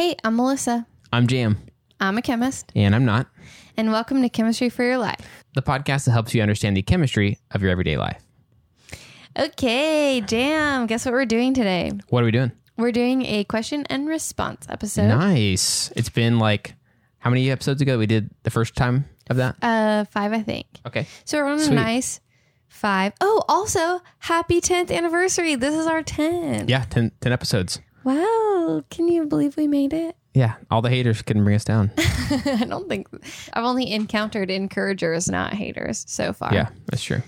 Hey, I'm Melissa. I'm Jam, I'm a chemist, and I'm not. and welcome to Chemistry for Your Life. The podcast that helps you understand the chemistry of your everyday life. Okay, Jam, guess what we're doing today? What are we doing? We're doing a question and response episode. Nice. It's been like how many episodes ago we did the first time of that? Uh, five, I think. Okay. So we're on a nice five. Oh, also, happy 10th anniversary. This is our 10th. Yeah, 10, 10 episodes. Wow. Can you believe we made it? Yeah, all the haters couldn't bring us down. I don't think I've only encountered encouragers, not haters so far. yeah, that's true.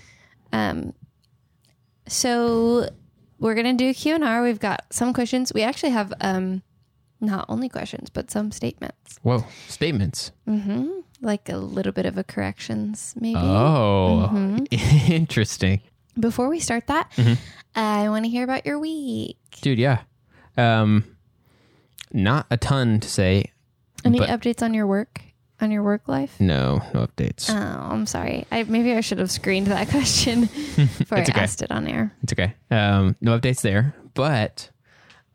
Um, so we're gonna do Q&R. We've got some questions. We actually have um, not only questions, but some statements. Whoa, statements. hmm Like a little bit of a corrections, maybe. Oh, Mm-hmm. interesting. Before we start that, Mhm. I want to hear about your week. Dude, yeah. Um, not a ton to say. Any But- updates on your work? On your work life? No, no updates. Oh, I'm sorry. I maybe I should have screened that question before I okay. asked it on air. It's okay. Um, no updates there, but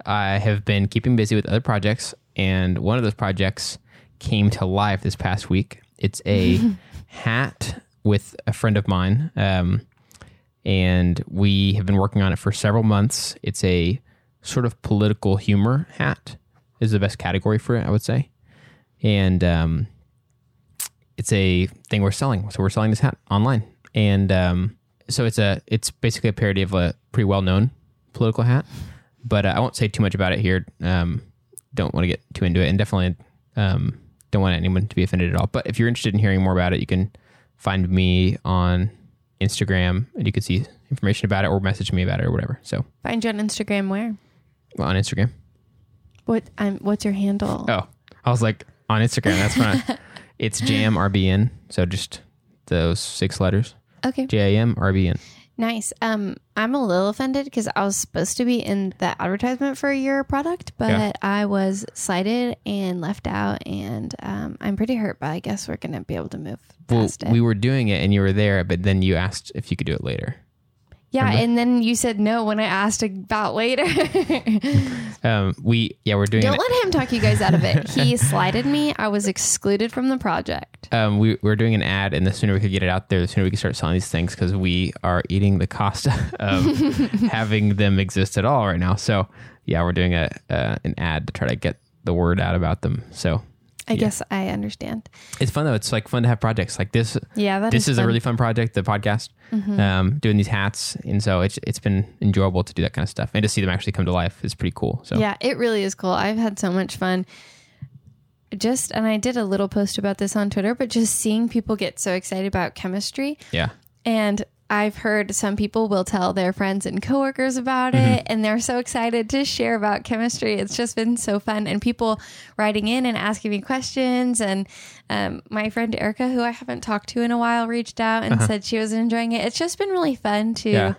I have been keeping busy with other projects, and one of those projects came to life this past week. It's a hat with a friend of mine, um, and we have been working on it for several months. It's a sort of political humor hat, is the best category for it, I would say, and um, it's a thing we're selling. So we're selling this hat online, and um, so it's a it's basically a parody of a pretty well known political hat. But uh, I won't say too much about it here. Um, don't want to get too into it, and definitely um, don't want anyone to be offended at all. But if you're interested in hearing more about it, you can find me on Instagram, and you can see information about it, or message me about it, or whatever. So Find you on Instagram where? On Instagram. What I'm what's your handle? Oh, I was like on Instagram. That's fine. it's Jam RBN. So just those six letters. Okay. J A M R B N. Nice. Um, I'm a little offended because I was supposed to be in the advertisement for your product, but Yeah. I was slighted and left out, and um, I'm pretty hurt. But I guess we're gonna be able to move Well, past it. we were doing it, and you were there, but then you asked if you could do it later. Yeah, remember? and then you said no when I asked about later. Um, we yeah, we're doing. Don't An, let him talk you guys out of it. He slighted me. I was excluded from the project. um, we we're doing an ad, and the sooner we could get it out there, the sooner we could start selling these things because we are eating the cost of having them exist at all right now. So yeah, we're doing a uh, an ad to try to get the word out about them. So I Yeah. guess I understand. it's fun though. It's like fun to have projects like this. Yeah, that this is. Mm-hmm. a really fun project, the podcast, um, doing these hats, and so it's it's been enjoyable to do that kind of stuff and to see them actually come to life is pretty cool. So Yeah, it really is cool. I've had so much fun. Just and I did a little post about this on Twitter, but just seeing people get so excited about chemistry yeah, and I've heard some people will tell their friends and coworkers about Mm-hmm. it and they're so excited to share about chemistry. It's just been so fun and people writing in and asking me questions and um, my friend Erica who I haven't talked to in a while reached out and said she was enjoying it. It's just been really fun to Uh-huh. Yeah.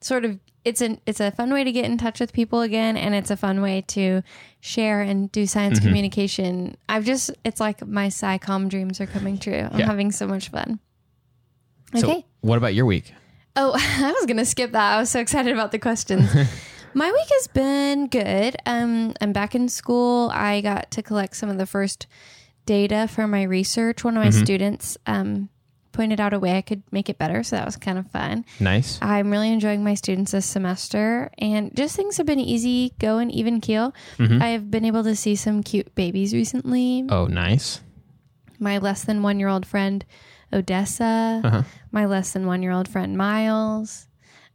sort of it's an it's a fun way to get in touch with people again and it's a fun way to share and do science Mm-hmm. communication. I've just it's like my SciComm dreams are coming true. I'm Yeah. having so much fun. So Okay. What about your week? Oh, I was gonna skip that. I was so excited about the questions. My week has been good. Um, I'm back in school. I got to collect some of the first data for my research. One of my students um, pointed out a way I could make it better, so that was kind of fun. Nice. I'm really enjoying my students this semester, and just things have been easy going, even keel. I have been able to see some cute babies recently. Oh, nice. My less than one year old friend Odessa, Uh-huh. My less than one year old friend Miles,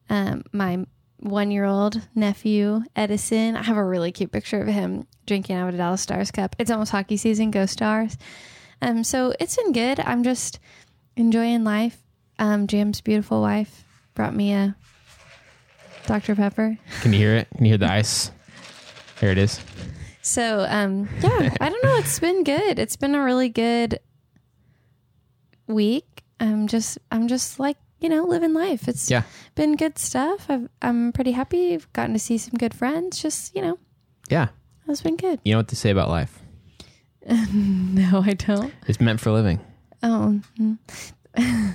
um, my one year old nephew Edison. I have a really cute picture of him drinking out of a Dallas Stars cup. It's almost hockey season. Go Stars! Um, so it's been good. I'm just enjoying life. Um, Jam's beautiful wife brought me a Dr Pepper. Can you hear it? Can you hear the ice? There it is. So um, yeah, I don't know. It's been good. It's been a really good week. I'm just I'm just like you know living life. It's Yeah. been good stuff. I've, I'm pretty happy. I've gotten to see some good friends. Just you know, Yeah. it's been good. You know what to say about life? No, I don't. It's meant for living. Oh, mm.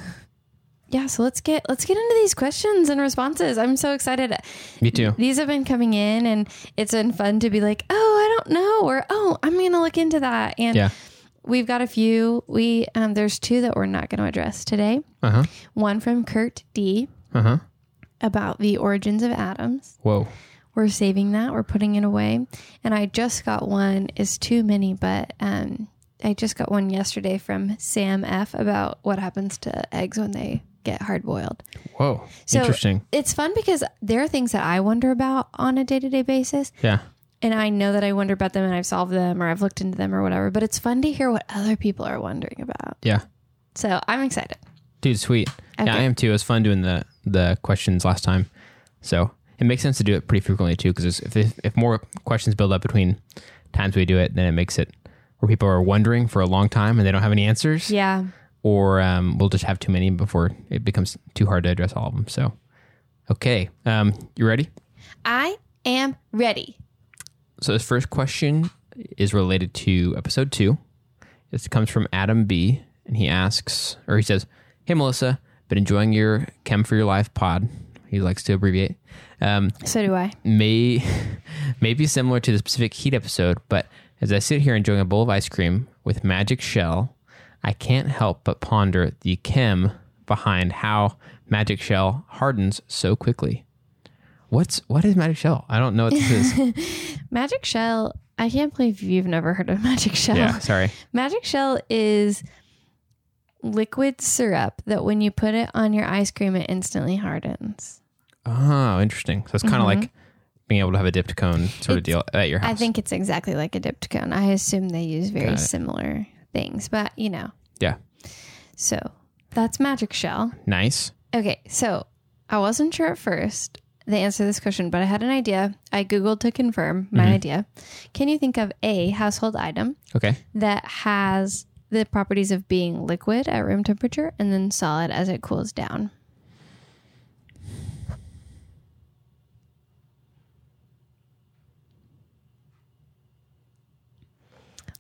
yeah, so let's get let's get into these questions and responses. I'm so excited. Me too. These have been coming in, and it's been fun to be like, oh, I don't know, or oh, I'm gonna look into that. And Yeah. We've got a few. We um, there's two that we're not going to address today. Uh huh. One from Kurt D Uh huh. about the origins of atoms. Whoa. We're saving that. We're putting it away. And I just got one. Is too many, but um, I just got one yesterday from Sam F about what happens to eggs when they get hard boiled. Whoa. So Interesting. it's fun because there are things that I wonder about on a day to day basis. Yeah. And I know that I wonder about them and I've solved them or I've looked into them or whatever. But it's fun to hear what other people are wondering about. Yeah. So I'm excited. Dude, sweet. Yeah, I am too. It was fun doing the the questions last time. So it makes sense to do it pretty frequently too, because if if more questions build up between times we do it, then it makes it where people are wondering for a long time and they don't have any answers, Yeah. or um, we'll just have too many before it becomes too hard to address all of them. So, okay, um, you ready? I am ready. So this first question is related to episode two. This comes from Adam B, and he asks, or he says, "Hey Melissa, been enjoying your Chem for Your Life pod." He likes to abbreviate. Um, So do I. may may be similar to the specific heat episode, but as I sit here enjoying a bowl of ice cream with Magic Shell, I can't help but ponder the chem behind how Magic Shell hardens so quickly. What's what is Magic Shell? I don't know what this is. Magic Shell. I can't believe you've never heard of Magic Shell. yeah, sorry. Magic Shell is liquid syrup that when you put it on your ice cream, it instantly hardens. Oh, interesting. So it's kind of like being able to have a dipped cone sort of Mm-hmm. Deal at your house. I think it's exactly like a dipped cone. I assume they use very similar things, but you know. Yeah. So that's Magic Shell. Nice. Okay, so I wasn't sure at first the answer to this question, but I had an idea. I Googled to confirm my Mm-hmm. idea. Can you think of a household item Okay. that has the properties of being liquid at room temperature and then solid as it cools down?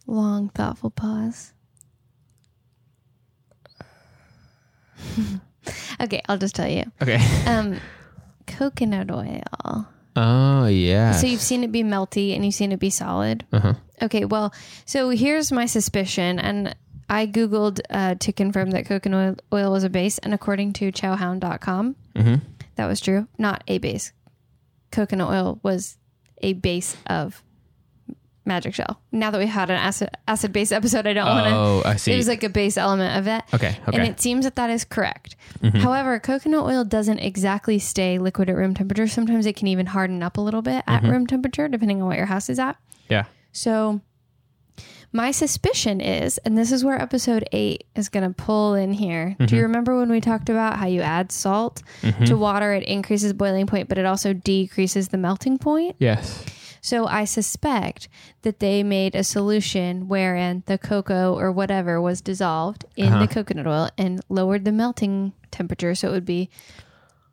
Long, thoughtful pause. okay, I'll just tell you. Okay. Um, coconut oil. Oh yeah. So you've seen it be melty and you've seen it be solid. uh-huh. Okay, well, so here's my suspicion, and I googled uh, to confirm that coconut oil was a base, and according to chowhound.com, hmm that was true. Not a base. Coconut oil was a base of Magic Shell. Now that we had an acid acid base episode, I don't want to. Oh, I see. It was like a base element of that. okay. And it seems that that is correct. Mhm. However, coconut oil doesn't exactly stay liquid at room temperature. Sometimes it can even harden up a little bit at Mhm. room temperature, depending on what your house is at. yeah. So, my suspicion is, and this is where episode eight is going to pull in here. Do you remember when we talked about how you add salt Mhm. to water? It increases boiling point, but it also decreases the melting point. Yes. So, I suspect that they made a solution wherein the cocoa or whatever was dissolved in Uh-huh. the coconut oil and lowered the melting temperature. So, it would be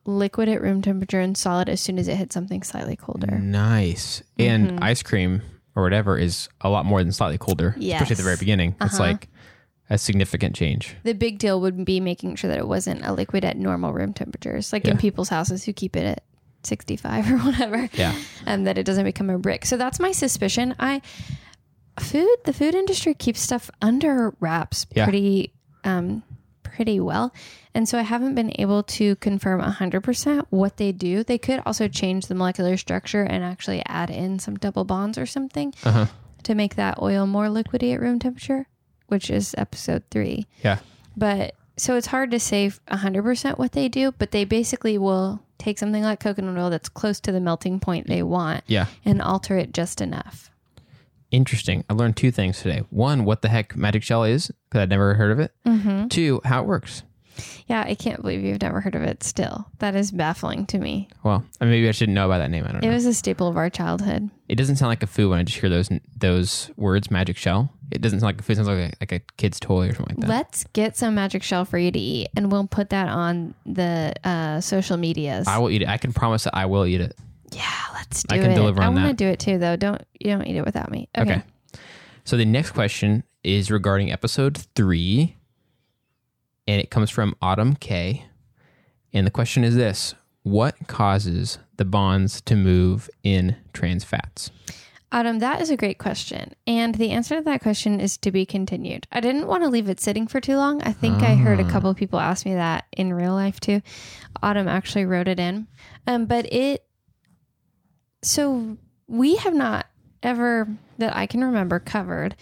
liquid at room temperature and solid as soon as it hit something slightly colder. Nice. And ice cream or whatever is a lot more than slightly colder, especially at the very beginning. It's Uh-huh. like a significant change. The big deal would be making sure that it wasn't a liquid at normal room temperatures, like in people's houses who keep it at 65 or whatever, Yeah. and that it doesn't become a brick. So that's my suspicion. I food the food industry keeps stuff under wraps Yeah. pretty um pretty well. And so I haven't been able to confirm 100% what they do. They could also change the molecular structure and actually add in some double bonds or something Uh-huh. to make that oil more liquidy at room temperature, which is episode 3. Yeah. But so it's hard to say 100% what they do, but they basically will take something like coconut oil that's close to the melting point they want Yeah. and alter it just enough. Interesting. I learned two things today. One, what the heck magic shell is, because I'd never heard of it. Mm-hmm. Two, how it works. Yeah, I can't believe you've never heard of it still. That is baffling to me. Well, I mean, maybe I shouldn't know about that name. I don't know. It know. was a staple of our childhood. It doesn't sound like a food when I just hear those those words, magic shell. It doesn't sound like a food. It sounds like a, like a kid's toy or something like that. Let's get some magic shell for you to eat, and we'll put that on the uh, social medias. I will eat it. I can promise that I will eat it. yeah, let's do I can it. deliver I on want to that. do it too, though. Don't you don't eat it without me? Okay. Okay. So the next question is regarding episode three, and it comes from Autumn K. And the question is this What causes the bonds to move in trans fats? Autumn, that is a great question. And the answer to that question is to be continued. I didn't want to leave it sitting for too long. I think I heard a couple of people ask me that in real life too. Autumn actually wrote it in. Um, but it, so we have not ever, that I can remember, covered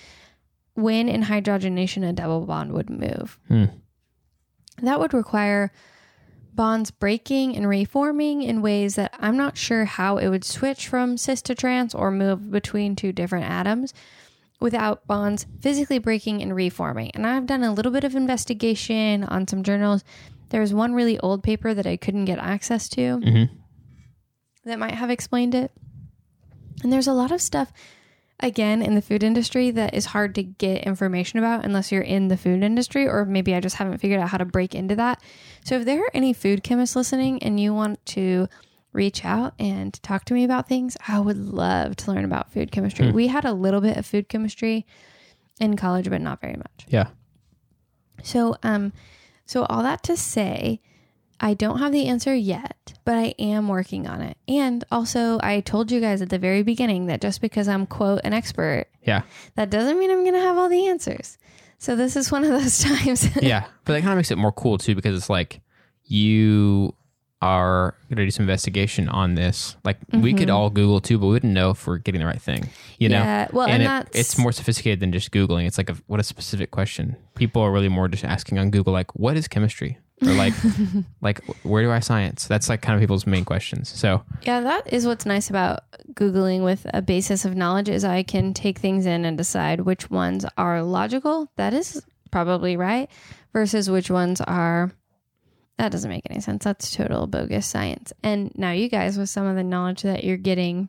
when in hydrogenation a double bond would move. Hmm. That would require bonds breaking and reforming in ways that I'm not sure how it would switch from cis to trans or move between two different atoms without bonds physically breaking and reforming. And I've done a little bit of investigation on some journals. There's one really old paper that I couldn't get access to Mhm. that might have explained it. And there's a lot of stuff again in the food industry that is hard to get information about unless you're in the food industry or maybe I just haven't figured out how to break into that. So if there are any food chemists listening and you want to reach out and talk to me about things, I would love to learn about food chemistry. We had a little bit of food chemistry in college but not very much. Yeah. So, um, so all that to say, I don't have the answer yet, but I am working on it. And also, I told you guys at the very beginning that just because I'm quote an expert, Yeah. that doesn't mean I'm going to have all the answers. So this is one of those times. yeah. But that kind of makes it more cool too because it's like you are going to do some investigation on this. Like we could all Google too, but we wouldn't know if we're getting the right thing. You know? Mm-hmm. Yeah, well, and it- that's- it's more sophisticated than just Googling. It's like a, what a specific question. People are really more just asking on Google, like, what is chemistry? Or like, like where do I science? That's like kind of people's main questions. So yeah, that is what's nice about googling with a basis of knowledge is I can take things in and decide which ones are logical. That is probably right versus which ones are that doesn't make any sense. That's total bogus science. And now you guys with some of the knowledge that you're getting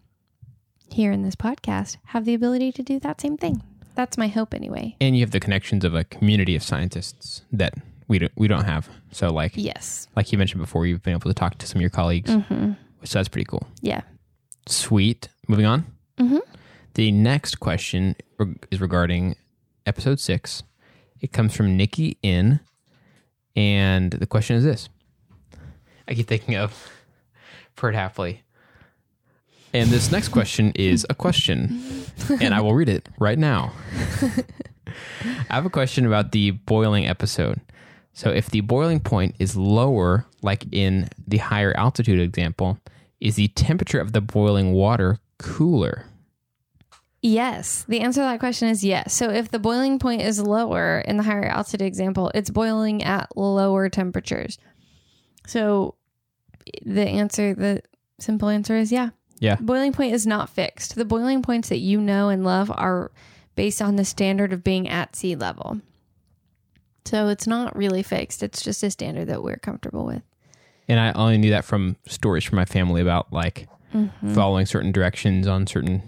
here in this podcast have the ability to do that same thing. That's my hope anyway. and you have the connections of a community of scientists that we don't we don't have. So like Yes. like you mentioned before, you've been able to talk to some of your colleagues, Mm-hmm. so that's pretty cool. Yeah. Sweet. Moving on. Mhm. The next question is regarding episode six. It comes from Nikki in, and the question is this: I keep thinking of Pert Hapley. And this next question is a question, and I will read it right now. I have a question about the boiling episode. So, if the boiling point is lower, like in the higher altitude example, is the temperature of the boiling water cooler? Yes. The answer to that question is yes. So if the boiling point is lower in the higher altitude example, it's boiling at lower temperatures. So the answer, the simple answer is yeah. Yeah. Boiling point is not fixed. The boiling points that you know and love are based on the standard of being at sea level. So it's not really fixed. It's just a standard that we're comfortable with. And I only knew that from stories from my family about like Mm-hmm. following certain directions on certain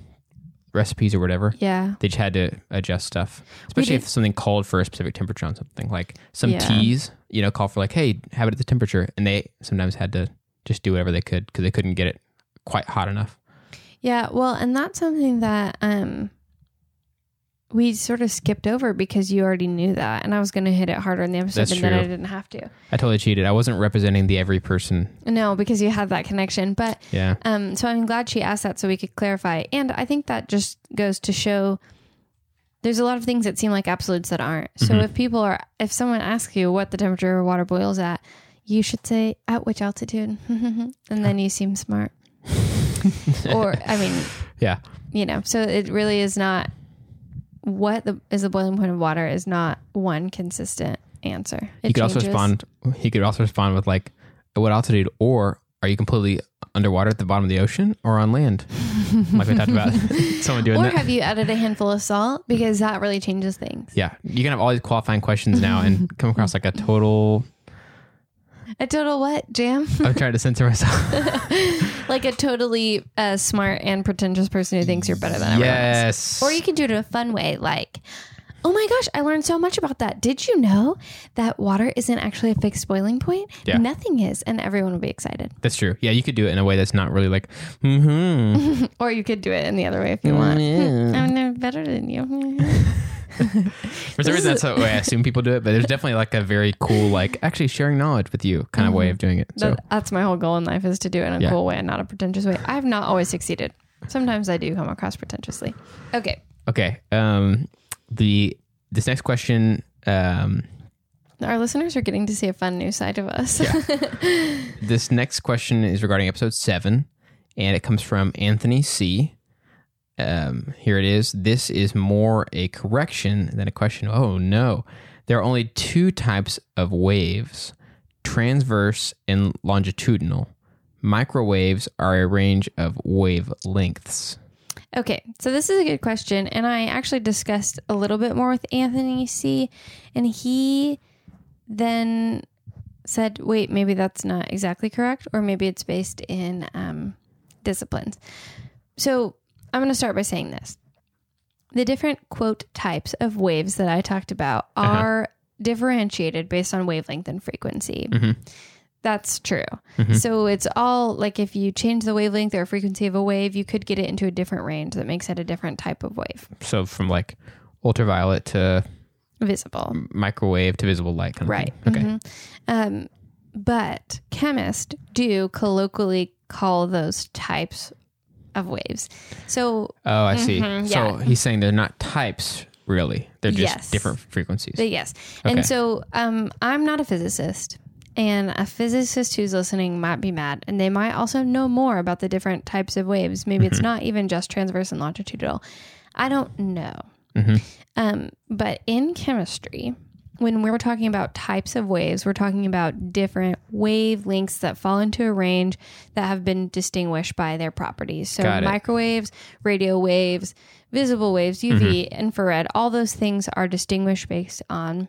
recipes or whatever. Yeah. They just had to adjust stuff, especially if something called for a specific temperature on something. Like some Yeah. teas, you know, call for like, hey, have it at the temperature, and they sometimes had to just do whatever they could because they couldn't get it quite hot enough. Yeah, well, and that's something that um we sort of skipped over because you already knew that, and I was going to hit it harder in the episode, That's and then I didn't have to. I totally cheated. I wasn't representing the every person. No, because you had that connection, but Yeah. um, so I'm glad she asked that so we could clarify, and I think that just goes to show. There's a lot of things that seem like absolutes that aren't. So Mhm. if people are, if someone asks you what the temperature of water boils at, you should say at which altitude, and then you seem smart. or I mean, Yeah. you know so it really is not what the is the boiling point of water is not one consistent answer it you could also respond. He could also respond with like, at what altitude, or are you completely underwater at the bottom of the ocean or on land? like we talked about someone doing or that. have you added a handful of salt because that really changes things yeah, you can have all these qualifying questions now and come across like a total. A total what jam I'm trying to censor myself. like a totally uh, smart and pretentious person who thinks you're better than everyone else yes. or you can do it in a fun way like oh my gosh i learned so much about that did you know that water isn't actually a fixed boiling point Yeah. nothing is and everyone will be excited That's true. Yeah, you could do it in a way that's not really like, hmm Or you could do it in the other way if you want. Yeah. I'm no better than you. For some reason, that's the way I assume people do it. But there's definitely like a very cool, like actually sharing knowledge with you kind of way of doing it. So That- that's my whole goal in life is to do it in a Yeah. cool way and not a pretentious way. I've not always succeeded. Sometimes I do come across pretentiously. Okay. okay, um, the this next question. Um, Our listeners are getting to see a fun new side of us. this next question is regarding episode seven, and it comes from Anthony C. Um, here it is. This is more a correction than a question. Oh no, there are only two types of waves: transverse and longitudinal. Microwaves are a range of wavelengths. Okay, so this is a good question, and I actually discussed a little bit more with Anthony C, and he then said, "Wait, maybe that's not exactly correct, or maybe it's based in um, disciplines." So I'm going to start by saying this: the different quote types of waves that I talked about are differentiated based on wavelength and frequency. That's true. So it's all like if you change the wavelength or frequency of a wave, you could get it into a different range that makes it a different type of wave. So from like ultraviolet to Visible. microwave to visible light. Kind of Right. Okay. Mhm. Um, but chemists do colloquially call those types of waves. So Oh, I see. Mhm, so he's saying they're not types, really. They're just Yes. different frequencies. the- yes. Okay. And so um, I'm not a physicist. And a physicist who's listening might be mad, and they might also know more about the different types of waves. Maybe Mm-hmm. it's not even just transverse and longitudinal. I don't know. Mm-hmm. Um, but in chemistry, when we're talking about types of waves, we're talking about different wavelengths that fall into a range that have been distinguished by their properties. So, microwaves, radio waves, visible waves, UV, mm-hmm. infrared, all those things are distinguished based on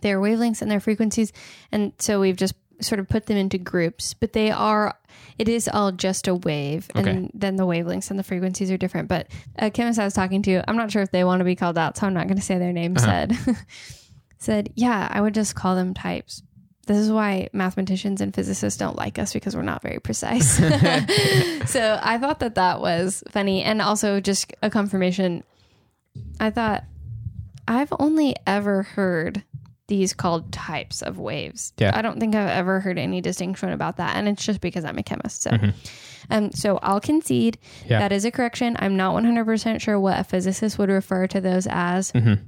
their wavelengths and their frequencies. And so we've just sort of put them into groups, but they are, it is all just a wave. Okay. And then the wavelengths and the frequencies are different. But uh, a chemist I was talking to, I'm not sure if they want to be called out, so I'm not going to say their name, uh-huh. said, said, yeah, I would just call them types. This is why mathematicians and physicists don't like us because we're not very precise. so I thought that that was funny and also just a confirmation. I thought I've only ever heard these called types of waves. Yeah. I don't think I've ever heard any distinction about that. And it's just because I'm a chemist. So, um, so I'll concede Yeah. that is a correction. I'm not 100% sure what a physicist would refer to those as, Mhm.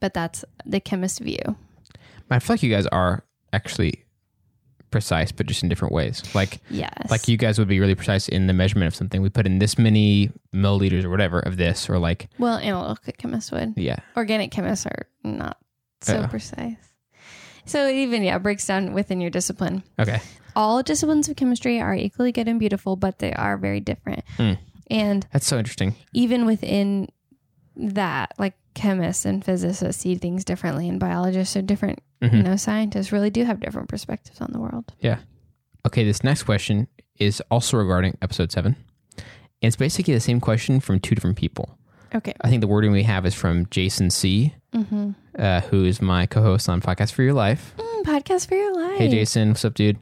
But that's the chemist view. I feel like you guys are actually precise, but just in different ways. Like, Yes. like you guys would be really precise in the measurement of something. We put in this many milliliters or whatever of this, or like, well, analytical chemists would. yeah, Organic chemists are not so Yeah. precise. So it even yeah breaks down within your discipline. okay, All disciplines of chemistry are equally good and beautiful, but they are very different. Hmm. And that's so interesting. even within that, like chemists and physicists see things differently, and biologists are different. Mm-hmm. You know, scientists really do have different perspectives on the world. Yeah. Okay, this next question is also regarding episode seven. And it's basically the same question from two different people. Okay. I think the wording we have is from Jason C., Mm-hmm. uh, who is my co-host on Podcast for Your Life. Mm, podcast for your life. Hey, Jason, what's up, dude?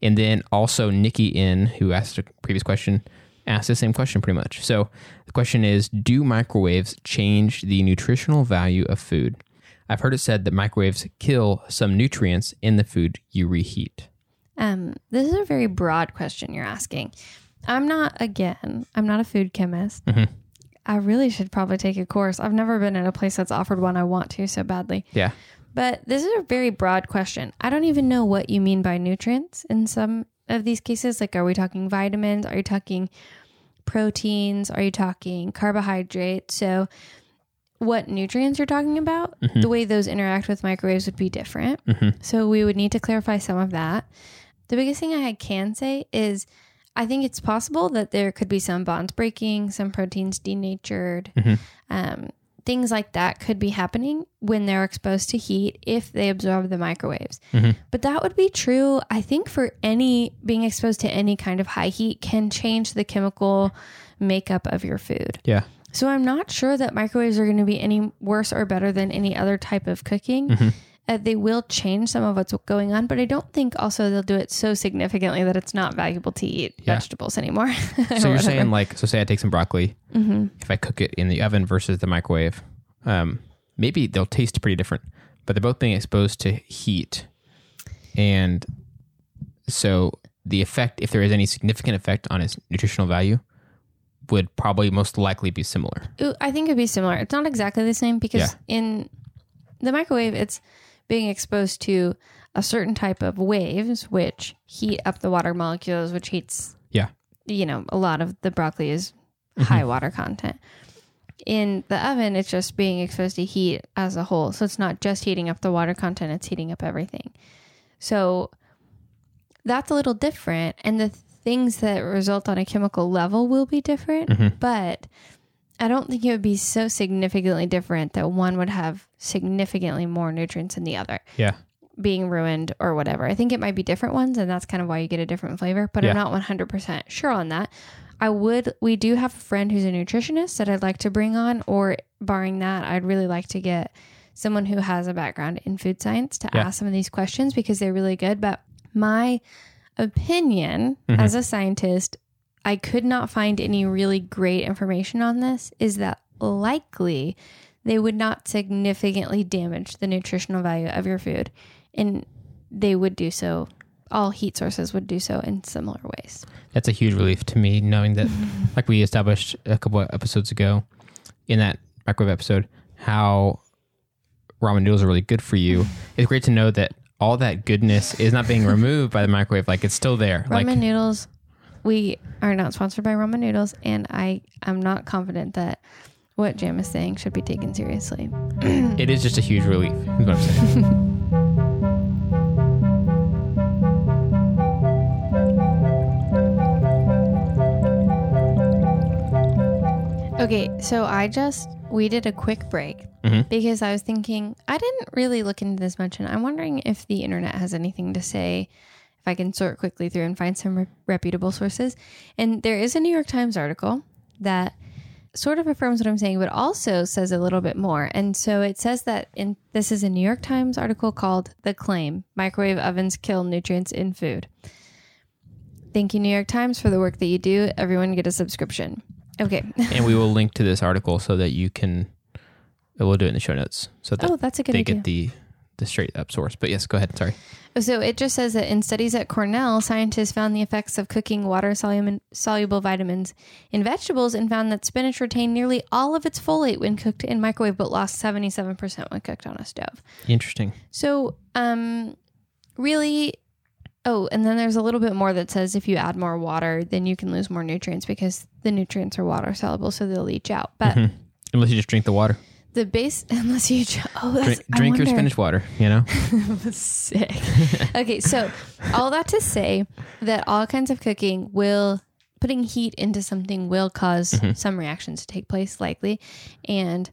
And then also Nikki in, who asked a previous question, asked the same question pretty much. So the question is Do microwaves change the nutritional value of food? I've heard it said that microwaves kill some nutrients in the food you reheat. Um, this is a very broad question you're asking. I'm not again. I'm not a food chemist. Mhm. I really should probably take a course. I've never been in a place that's offered one. I want to so badly. Yeah. But this is a very broad question. I don't even know what you mean by nutrients in some of these cases. Like, are we talking vitamins? Are you talking proteins? Are you talking carbohydrates? So, what nutrients you're talking about, the way those interact with microwaves would be different. Mhm. So, we would need to clarify some of that. The biggest thing I can say is I think it's possible that there could be some bonds breaking, some proteins denatured, Mhm. um, things like that could be happening when they're exposed to heat if they absorb the microwaves. Mhm. But that would be true, I think, for any being exposed to any kind of high heat can change the chemical makeup of your food. Yeah. So I'm not sure that microwaves are going to be any worse or better than any other type of cooking. Mm-hmm. Uh, they will change some of what's going on, but I don't think also they'll do it so significantly that it's not valuable to eat Yeah. vegetables anymore. So you're saying like, so say I take some broccoli, hmm if I cook it in the oven versus the microwave, um, maybe they'll taste pretty different, but they're both being exposed to heat, and so the effect, if there is any significant effect on its nutritional value, would probably most likely be similar. I think it'd be similar. It's not exactly the same because Yeah. in the microwave, it's being exposed to a certain type of waves, which heat up the water molecules, which heats, Yeah. you know, a lot of the broccoli is mm-hmm. high water content. In the oven, it's just being exposed to heat as a whole. So it's not just heating up the water content, it's heating up everything. So that's a little different. And the things that result on a chemical level will be different. Mm-hmm. But I don't think it would be so significantly different that one would have significantly more nutrients than the other Yeah. being ruined or whatever. I think it might be different ones, and that's kind of why you get a different flavor, but Yeah. I'm not 100% sure on that. I would, we do have a friend who's a nutritionist that I'd like to bring on, or barring that, I'd really like to get someone who has a background in food science to Yeah. ask some of these questions because they're really good. But my opinion Mm-hmm. as a scientist, I could not find any really great information on this, is that likely they would not significantly damage the nutritional value of your food. And they would do so, all heat sources would do so in similar ways. That's a huge relief to me, knowing that, like we established a couple of episodes ago, in that microwave episode, how ramen noodles are really good for you. It's great to know that all that goodness is not being removed by the microwave; like it's still there. Ramen like noodles, we are not sponsored by ramen noodles, and I am not confident that what Jam is saying should be taken seriously. it is just a huge relief. Is what I'm saying. Okay, so I just we did a quick break Mhm. because I was thinking I didn't really look into this much, and I'm wondering if the internet has anything to say. If I can sort quickly through and find some re- reputable sources, and there is a New York Times article that sort of affirms what I'm saying, but also says a little bit more. And so it says that in this is a New York Times article called "The Claim: Microwave Ovens Kill Nutrients in Food." Thank you, New York Times, for the work that you do. Everyone get a subscription. Okay. and we will link to this article so that you can. We'll do it in the show notes so that Oh, that's a good they idea. get the the straight up source. But yes, go ahead. Sorry. So it just says that in studies at Cornell, scientists found the effects of cooking water soluble vitamins in vegetables and found that spinach retained nearly all of its folate when cooked in microwave, but lost 77% when cooked on a stove. Interesting. So, um, really, oh, and then there's a little bit more that says if you add more water, then you can lose more nutrients because the nutrients are water soluble, so they'll leach out. But Mhm. Unless you just drink the water, the base, unless you, oh, that's, drink, drink your spinach water. You know. Sick. okay, so all that to say that all kinds of cooking will putting heat into something will because mm-hmm. some reactions to take place likely and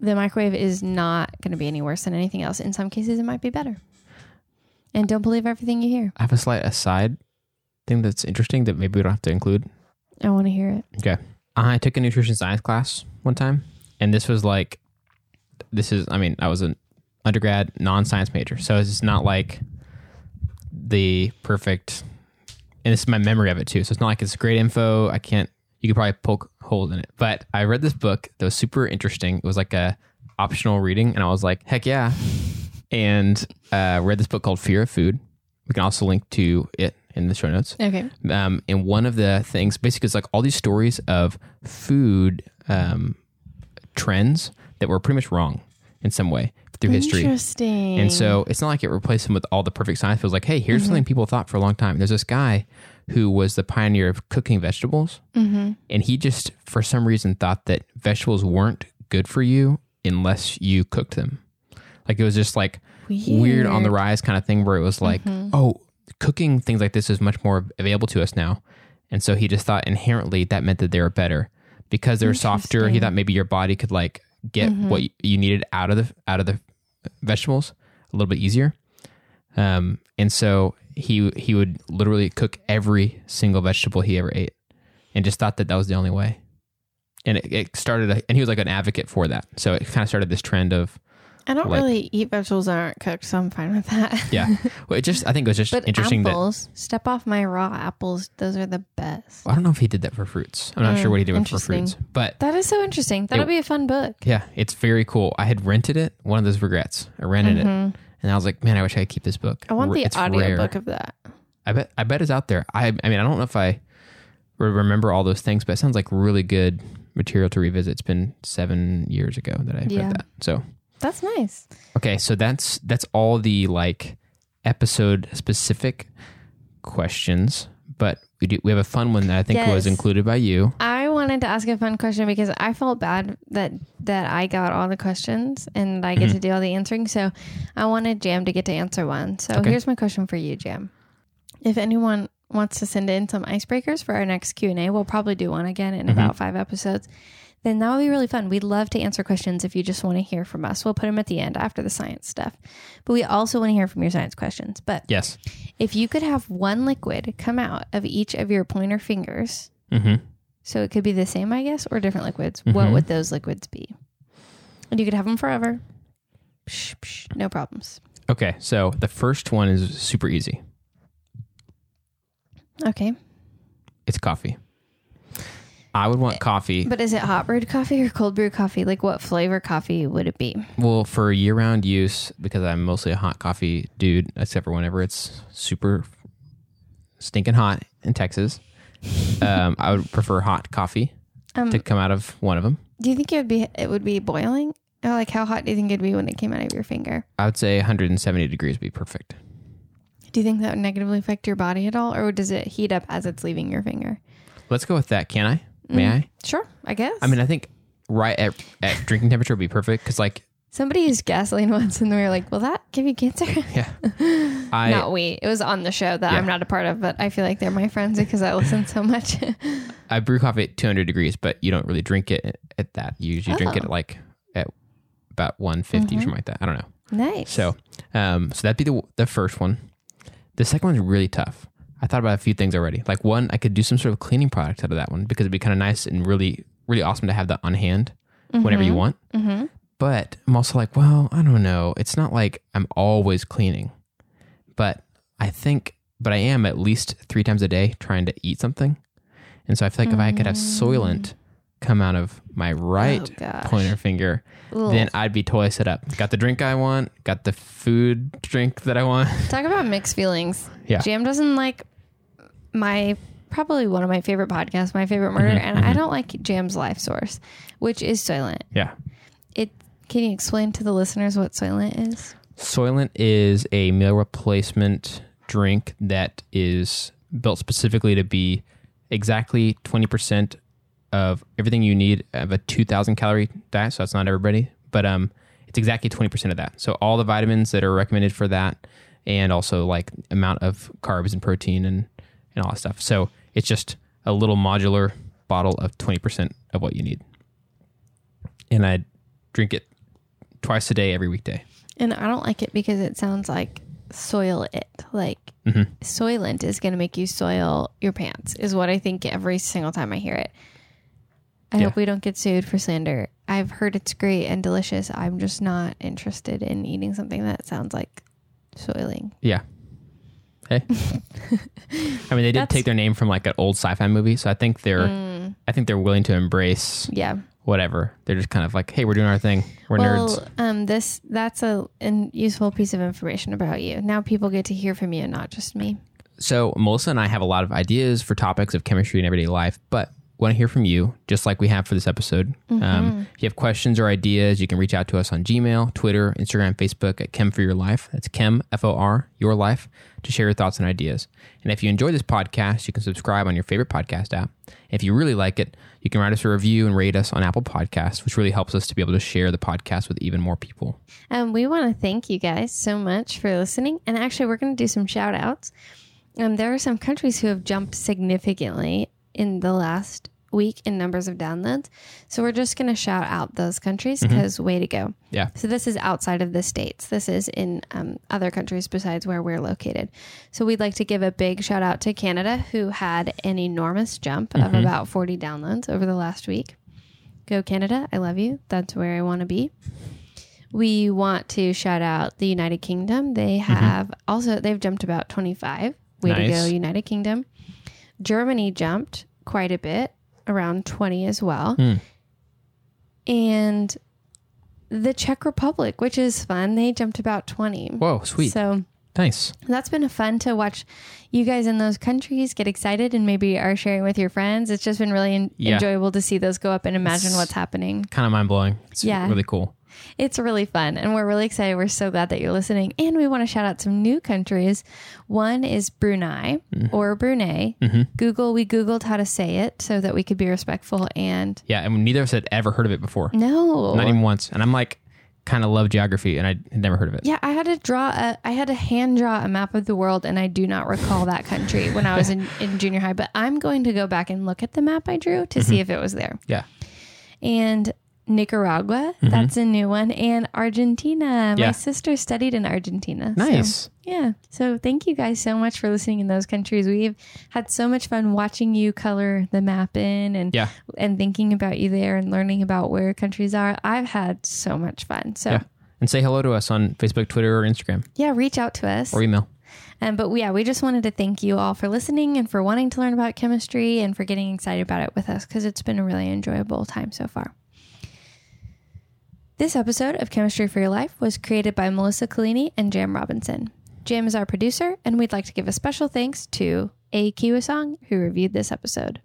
the microwave is not going to be any worse than anything else. In some cases it might be better. And don't believe everything you hear. I have a slight aside thing that's interesting that maybe we don't have to include. I want to hear it. Okay. I took a nutrition science class one time, and this was like, this is, I mean, I was an undergrad non science major. So it's not like the perfect, and this is my memory of it too. So it's not like it's great info. I can't, you could probably poke holes in it. But I read this book that was super interesting. It was like a optional reading, and I was like, heck yeah. And uh, read this book called Fear of Food. We can also link to it in the show notes Okay. um, and one of the things basically it's like all these stories of food um, trends that were pretty much wrong in some way through history. Interesting. And so it's not like it replaced them with all the perfect science. It was like, hey, here's something people thought for a long time. There's this guy who was the pioneer of cooking vegetables, and he just for some reason thought that vegetables weren't good for you unless you cooked them. Like it was just like weird, on the rise kind of thing where it was like, oh, cooking things like this is much more available to us now. And so he just thought inherently that meant that they were better because they're softer. He thought maybe your body could like get what you needed out of the out of the vegetables a little bit easier. Um, and so he he would literally cook every single vegetable he ever ate, and just thought that that was the only way. And it, it started, a, and he was like an advocate for that. So it kind of started this trend of I don't Like- really eat vegetables that aren't cooked, so I'm fine with that. Yeah. Well, it just I think it was just but interesting that apples, step off my raw apples. Those are the best. I don't know if he did that for fruits. I'm not Mm, sure what he did for fruits, but That is so interesting. That'll It- be a fun book. yeah, it's very cool. I had rented it. One of those regrets. I rented it, Mhm. and I was like, man, I wish I could keep this book. I want the it's audio rare. book of that. I bet I bet it's out there. I I mean I don't know if I re- remember all those things, but it sounds like really good material to revisit. It's been seven years ago that I Yeah. read that. So That's nice. okay, so that's that's all the like episode specific questions, but we do we have a fun one that I think was included by you. I wanted to ask a fun question because I felt bad that that I got all the questions and I get Mm-hmm. to do all the answering. So I wanted Jam to get to answer one. So Okay. here's my question for you, Jam. If anyone wants to send in some icebreakers for our next Q and A, we'll probably do one again in Mm-hmm. about five episodes. Then that would be really fun. We'd love to answer questions if you just want to hear from us. We'll put them at the end after the science stuff. But we also want to hear from your science questions. But Yes. if you could have one liquid come out of each of your pointer fingers, Mm-hmm. so it could be the same, I guess, or different liquids. What Mhm. would those liquids be? And you could have them forever. Psh, psh, no problems. Okay, so the first one is super easy. Okay. It's coffee. I would want coffee. But is it hot brewed coffee or cold brew coffee? Like what flavor coffee would it be? Well, for year round use, because I'm mostly a hot coffee dude, except for whenever it's super stinking hot in Texas, um, I would prefer hot coffee Um, to come out of one of them. do you think it would be it would be boiling? Or like how hot do you think it'd be when it came out of your finger? I would say 170 degrees would be perfect. Do you think that would negatively affect your body at all, or does it heat up as it's leaving your finger? Let's go with that. Can I? May Mm. I? Sure, I guess. I mean, I think right at, at drinking temperature would be perfect because, like, somebody used gasoline once, and we were like, "Will that give you cancer?" yeah, I not we. It was on the show that Yeah. I'm not a part of, but I feel like they're my friends because I listen so much. I brew coffee at 200 degrees, but you don't really drink it at that. You usually drink it Oh. like at about 150 or something like that. I don't know. nice. So, um, so that'd be the the first one. The second one's really tough. I thought about a few things already. Like one, I could do some sort of cleaning product out of that one because it'd be kind of nice and really, really awesome to have that on hand whenever you want. hmm But I'm also like, well, I don't know. It's not like I'm always cleaning, but I think, but I am at least three times a day trying to eat something. And so I feel like if I could have Soylent come out of my right Oh, pointer finger, Ugh. then I'd be totally set up. Got the drink I want, got the food drink that I want. Talk about mixed feelings. Yeah. Jam doesn't like my probably one of my favorite podcasts, my favorite murder, Mhm, and I don't like Jam's life source, which is Soylent. Yeah. It can you explain to the listeners what Soylent is? Soylent is a meal replacement drink that is built specifically to be exactly 20% of everything you need of a 2000 calorie diet. So that's not everybody, but um, it's exactly 20% of that. So all the vitamins that are recommended for that and also like amount of carbs and protein and, and all that stuff. So it's just a little modular bottle of 20% of what you need. And I drink it twice a day every weekday. And I don't like it because it sounds like soil it. Like Mhm. Soylent is going to make you soil your pants, is what I think every single time I hear it. I Yeah. hope we don't get sued for slander. I've heard it's great and delicious. I'm just not interested in eating something that sounds like soiling. Yeah. Hey. I mean, they did take their name from like an old sci-fi movie, so I think they're, Mm, I think they're willing to embrace yeah. whatever. They're just kind of like, hey, we're doing our thing. We're well, nerds. um, this that's a an useful piece of information about you. Now people get to hear from you, and not just me. So Melissa and I have a lot of ideas for topics of chemistry in everyday life, but want to hear from you, just like we have for this episode. Mm-hmm. Um, if you have questions or ideas, you can reach out to us on Gmail, Twitter, Instagram, Facebook at Chem for Your Life. That's Chem F O R Your Life to share your thoughts and ideas. And if you enjoy this podcast, you can subscribe on your favorite podcast app. If you really like it, you can write us a review and rate us on Apple Podcasts, which really helps us to be able to share the podcast with even more people. Um, we want to thank you guys so much for listening. And actually, we're going to do some shout outs. Um, there are some countries who have jumped significantly in the last week in numbers of downloads. So we're just going to shout out those countries mm-hmm. because way to go. Yeah. So this is outside of the states. This is in um, other countries besides where we're located. So we'd like to give a big shout out to Canada, who had an enormous jump of mm-hmm. about 40 downloads over the last week. Go Canada. I love you. That's where I want to be. We want to shout out the United Kingdom. They mm-hmm. have also they've jumped about 25. Way to go, United Kingdom. Germany jumped quite a bit, around 20 as well. Hmm. And the Czech Republic, which is fun, they jumped about 20. Whoa, sweet. So nice. that's been fun to watch you guys in those countries get excited and maybe are sharing with your friends. It's just been really en- Yeah. enjoyable to see those go up and imagine It's- what's happening. Kind of mind blowing. It's Yeah. really cool. It's really fun and we're really excited. We're so glad that you're listening. And we want to shout out some new countries. One is Brunei mm-hmm. or Brunei. Mm-hmm. Google, we Googled how to say it so that we could be respectful and Yeah, and neither of us had ever heard of it before. no. Not even once. And I'm like, kind of love geography, and I had never heard of it. Yeah, I had to draw a, I had to hand draw a map of the world, and I do not recall that country when I was in, in junior high. But I'm going to go back and look at the map I drew to see mm-hmm. if it was there. Yeah. And Nicaragua, that's a new one, and Argentina. My Mm-hmm. Sister studied in Argentina. so- Nice. yeah. So thank you guys so much for listening in those countries. We've had so much fun watching you color the map in and Yeah. and thinking about you there and learning about where countries are. I've had so much fun. So Yeah. And say hello to us on Facebook, Twitter, or Instagram, yeah, reach out to us. or email. Um, but yeah, we just wanted to thank you all for listening and for wanting to learn about chemistry and for getting excited about it with us because it's been a really enjoyable time so far. This episode of Chemistry for Your Life was created by Melissa Collini and Jam Robinson. Jam is our producer, and we'd like to give a special thanks to A. Who reviewed this episode.